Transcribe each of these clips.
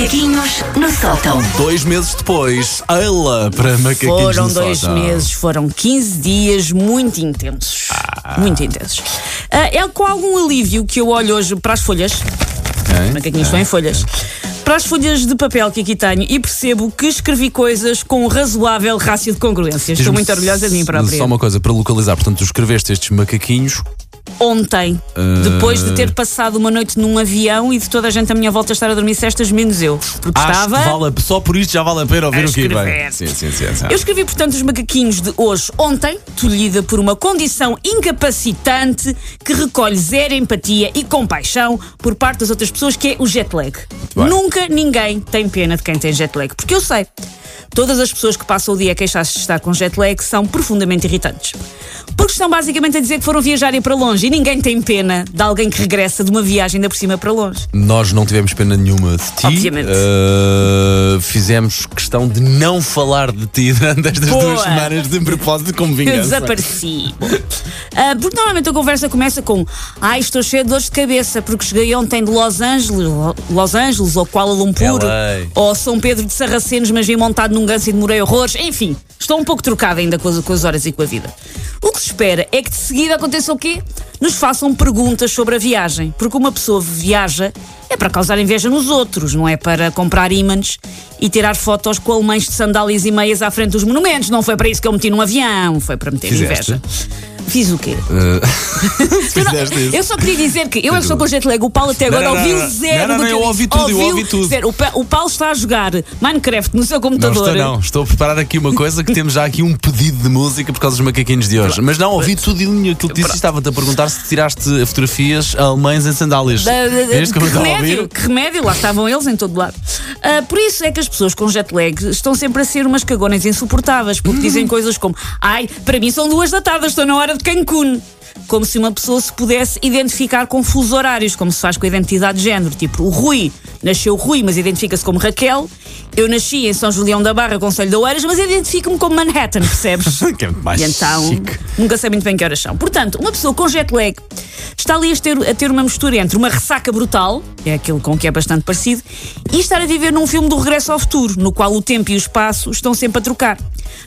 Macaquinhos no sótão. Dois meses depois, ela para macaquinhos Foram no dois sótão. meses, foram 15 dias muito intensos. Ah. Muito intensos. Ah, é com algum alívio que eu olho hoje para as folhas. Hein? Macaquinhos estão em folhas. Para as folhas de papel que aqui tenho e percebo que escrevi coisas com um razoável rácio de congruência. Estou muito orgulhosa de mim própria. Só uma coisa para localizar, portanto, tu escreveste estes macaquinhos. Ontem, Ah. depois de ter passado uma noite num avião e de toda a gente à minha volta estar a dormir cestas, menos eu. Porque Acho estava. vale, só por isto já vale a pena ouvir o que vem. escrever. Sim, sim, sim. sim. Eu escrevi, portanto, os macaquinhos de hoje, ontem, tolhida por uma condição incapacitante que recolhe zero empatia e compaixão por parte das outras pessoas, que é o jet lag. Nunca ninguém tem pena de quem tem jet lag, porque eu sei. Todas as pessoas que passam o dia a queixar-se de estar com jet lag são profundamente irritantes. Porque estão basicamente a dizer que foram viajar e para longe e ninguém tem pena de alguém que regressa de uma viagem ainda por cima para longe. Nós não tivemos pena nenhuma de ti. Obviamente. Uh, fizemos questão de não falar de ti durante estas Boa. duas semanas de propósito como Eu vingança. desapareci. Bom, ah, porque normalmente a conversa começa com Ai, estou cheio de dores de cabeça porque cheguei ontem de Los Angeles, Los Angeles ou Kuala Lumpur LA. ou São Pedro de Sarracenos, mas vim montado num ganso e demorei horrores. Enfim, estou um pouco trocada ainda com as, com as horas e com a vida. O que se espera é que de seguida aconteça o quê? Nos façam perguntas sobre a viagem. Porque uma pessoa viaja é para causar inveja nos outros, não é para comprar ímãs e tirar fotos com alemães de sandálias e meias à frente dos monumentos. Não foi para isso que eu meti num avião, foi para meter Fizeste? inveja. Fiz o quê? Uh, Eu, não- fizeste isso. eu só queria dizer que eu é que estou com jet lag. O Paulo até agora Não, não, ouviu não, não. zero. Não, não, não, que eu ouvi tudo, eu Ouviu ouvi tudo. zero. O, Pa- o Paulo está a jogar Minecraft no seu Não computador. estou, não. Estou a preparar aqui uma coisa que temos já aqui um pedido de música por causa dos macaquinhos de hoje. Mas não, ouvi tudo e aquilo que disse estava-te a perguntar se tiraste fotografias alemães em sandálias. Da- da- da- Vês que, eu a remédio, que remédio, lá estavam eles em todo lado. Ah, por isso é que as pessoas com jet lag estão sempre a ser umas cagonas insuportáveis, porque dizem coisas como: Ai, para mim são duas da tarde, estou na hora de Cancún. Como se uma pessoa se pudesse identificar com fusos horários, como se faz com a identidade de género. Tipo, o Rui nasceu Rui, mas identifica-se como Raquel. Eu nasci em São Julião da Barra, Conselho de Oeiras, mas identifico-me como Manhattan, percebes? Que é muito mais E então, chique. nunca sei muito bem que horas são. Portanto, uma pessoa com jet lag está ali a ter, a ter uma mistura entre uma ressaca brutal, é aquilo com que é bastante parecido, e estar a viver num filme do regresso ao futuro, no qual o tempo e o espaço estão sempre a trocar.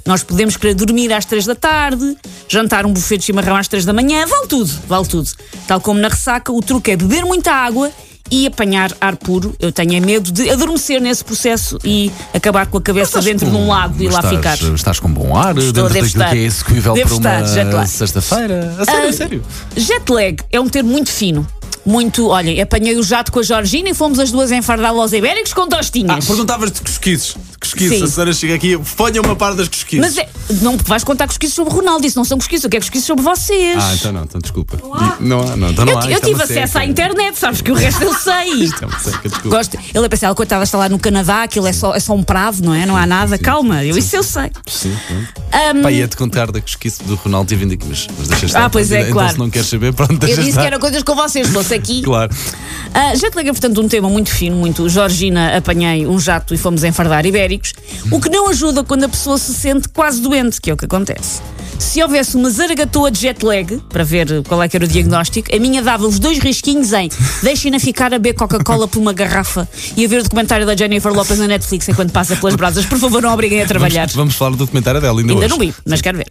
Nós podemos querer dormir às três da tarde, jantar um buffet de chimarrão às três da manhã, vale tudo, vale tudo. Tal como na ressaca, o truque é beber muita água e apanhar ar puro. Eu tenho é medo de adormecer nesse processo e acabar com a cabeça dentro de um lago e Mas lá estás, ficar. Estás com bom ar dentro devo daquilo estar. que é execuível Devo para estar, uma sexta-feira. A sério, Ah, a sério. Jet lag é um termo muito fino. Muito, olhem, apanhei o jato com a Georgina e fomos as duas enfardar aos ibéricos com Ah, tostinhas. perguntavas de cosquices. De cosquices. Sim. A senhora chega aqui, ponha uma par das cosquices. Mas é, não vais contar cosquices sobre o Ronaldo, isso não são cosquices, eu quero cosquices sobre vocês. Ah, então não, então desculpa. Não há, não, há, não, então não eu, há. eu é tive acesso à internet, sabes que o resto eu sei. Isto é uma seca, desculpa. Gosto. Ele a pensar, ela coitada está lá no Canadá, aquilo é só, é só um prado, não é? Não há nada. Calma, eu, isso eu sei. Sim, pronto. Pá, ia-te contar da cosquice do Ronaldo e vindo aqui, mas, mas deixa estar. Ah, pois é, então, claro. se não queres saber, pronto, deixa Eu disse estar. que era coisas com vocês, se aqui. Claro. Uh, jet lag é, portanto, um tema muito fino, muito. Georgina, apanhei um jato e fomos enfardar ibéricos, o que não ajuda quando a pessoa se sente quase doente, que é o que acontece. Se houvesse uma zaragatoa de jet lag, para ver qual é que era o diagnóstico, a minha dava-vos dois risquinhos em deixem-na ficar a beber Coca-Cola por uma garrafa e a ver o documentário da Jennifer Lopez na Netflix enquanto passa pelas brasas. Por favor, não obriguem a trabalhar. Vamos, vamos falar do documentário dela ainda, Ainda hoje. não vi, mas quero ver.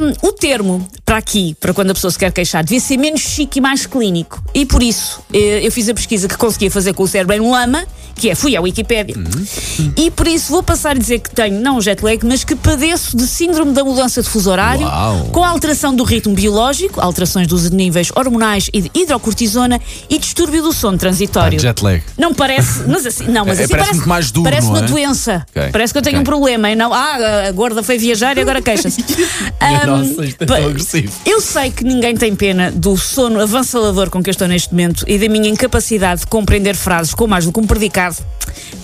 Um, o termo para aqui, para quando a pessoa se quer queixar, devia ser menos chique e mais clínico. E por isso, eh, eu fiz a pesquisa que conseguia fazer com o cérebro em lama, que é fui à Wikipédia. Uhum. E por isso vou passar a dizer que tenho, não jet lag, mas que padeço de síndrome da mudança de fuso horário, Uau. com alteração do ritmo biológico, alterações dos níveis hormonais e de hidrocortisona e distúrbio do sono transitório. Ah, jet lag. Não parece, mas assim, não, mas É, assim parece parece, mais duro, parece uma é? doença. Ok, Parece que eu tenho ok. um problema e não, ah, a gorda foi viajar e agora queixa-se. Ahm, Nossa, isto é tão agressivo. Eu sei que ninguém tem pena do sono avançador com que eu estou neste momento e da minha incapacidade de compreender frases com mais do que um predicado.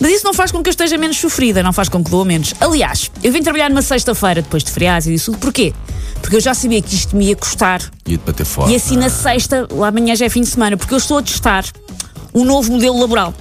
Mas isso não faz com que eu esteja menos sofrida, não faz com que doa menos. Aliás, eu vim trabalhar numa sexta-feira depois de feriados e disso tudo. Porquê? Porque eu já sabia que isto me ia custar. Ia-te bater fora. E assim na sexta, lá amanhã já é fim de semana, porque eu estou a testar um novo modelo laboral.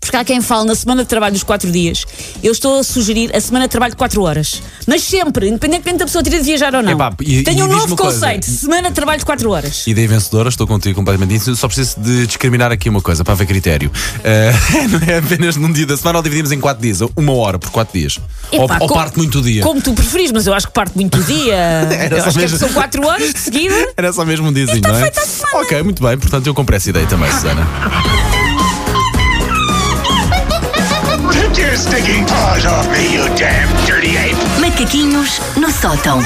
Porque há quem fale na semana de trabalho dos 4 dias. Eu estou a sugerir a semana de trabalho de 4 horas. Mas sempre, independentemente da pessoa ter de viajar ou não. Epá, e- Tenho e um novo uma coisa. conceito: semana de trabalho de 4 horas. Ideia vencedora, estou contigo completamente nisso. Só preciso de discriminar aqui uma coisa para haver critério. Eh, não é apenas num dia da semana ou dividimos em 4 dias, uma hora por 4 dias. ou Epá, ou co- parte muito o dia. Como tu preferis, mas eu acho que parte muito o dia. Era eu acho mesmo- que é são 4 horas de seguida. Era só mesmo um diazinho, não é? feita a semana. Ok, muito bem. Portanto, eu comprei essa ideia também, Susana. Take your stinking paws off me, you damn dirty ape! Macaquinhos no sótão.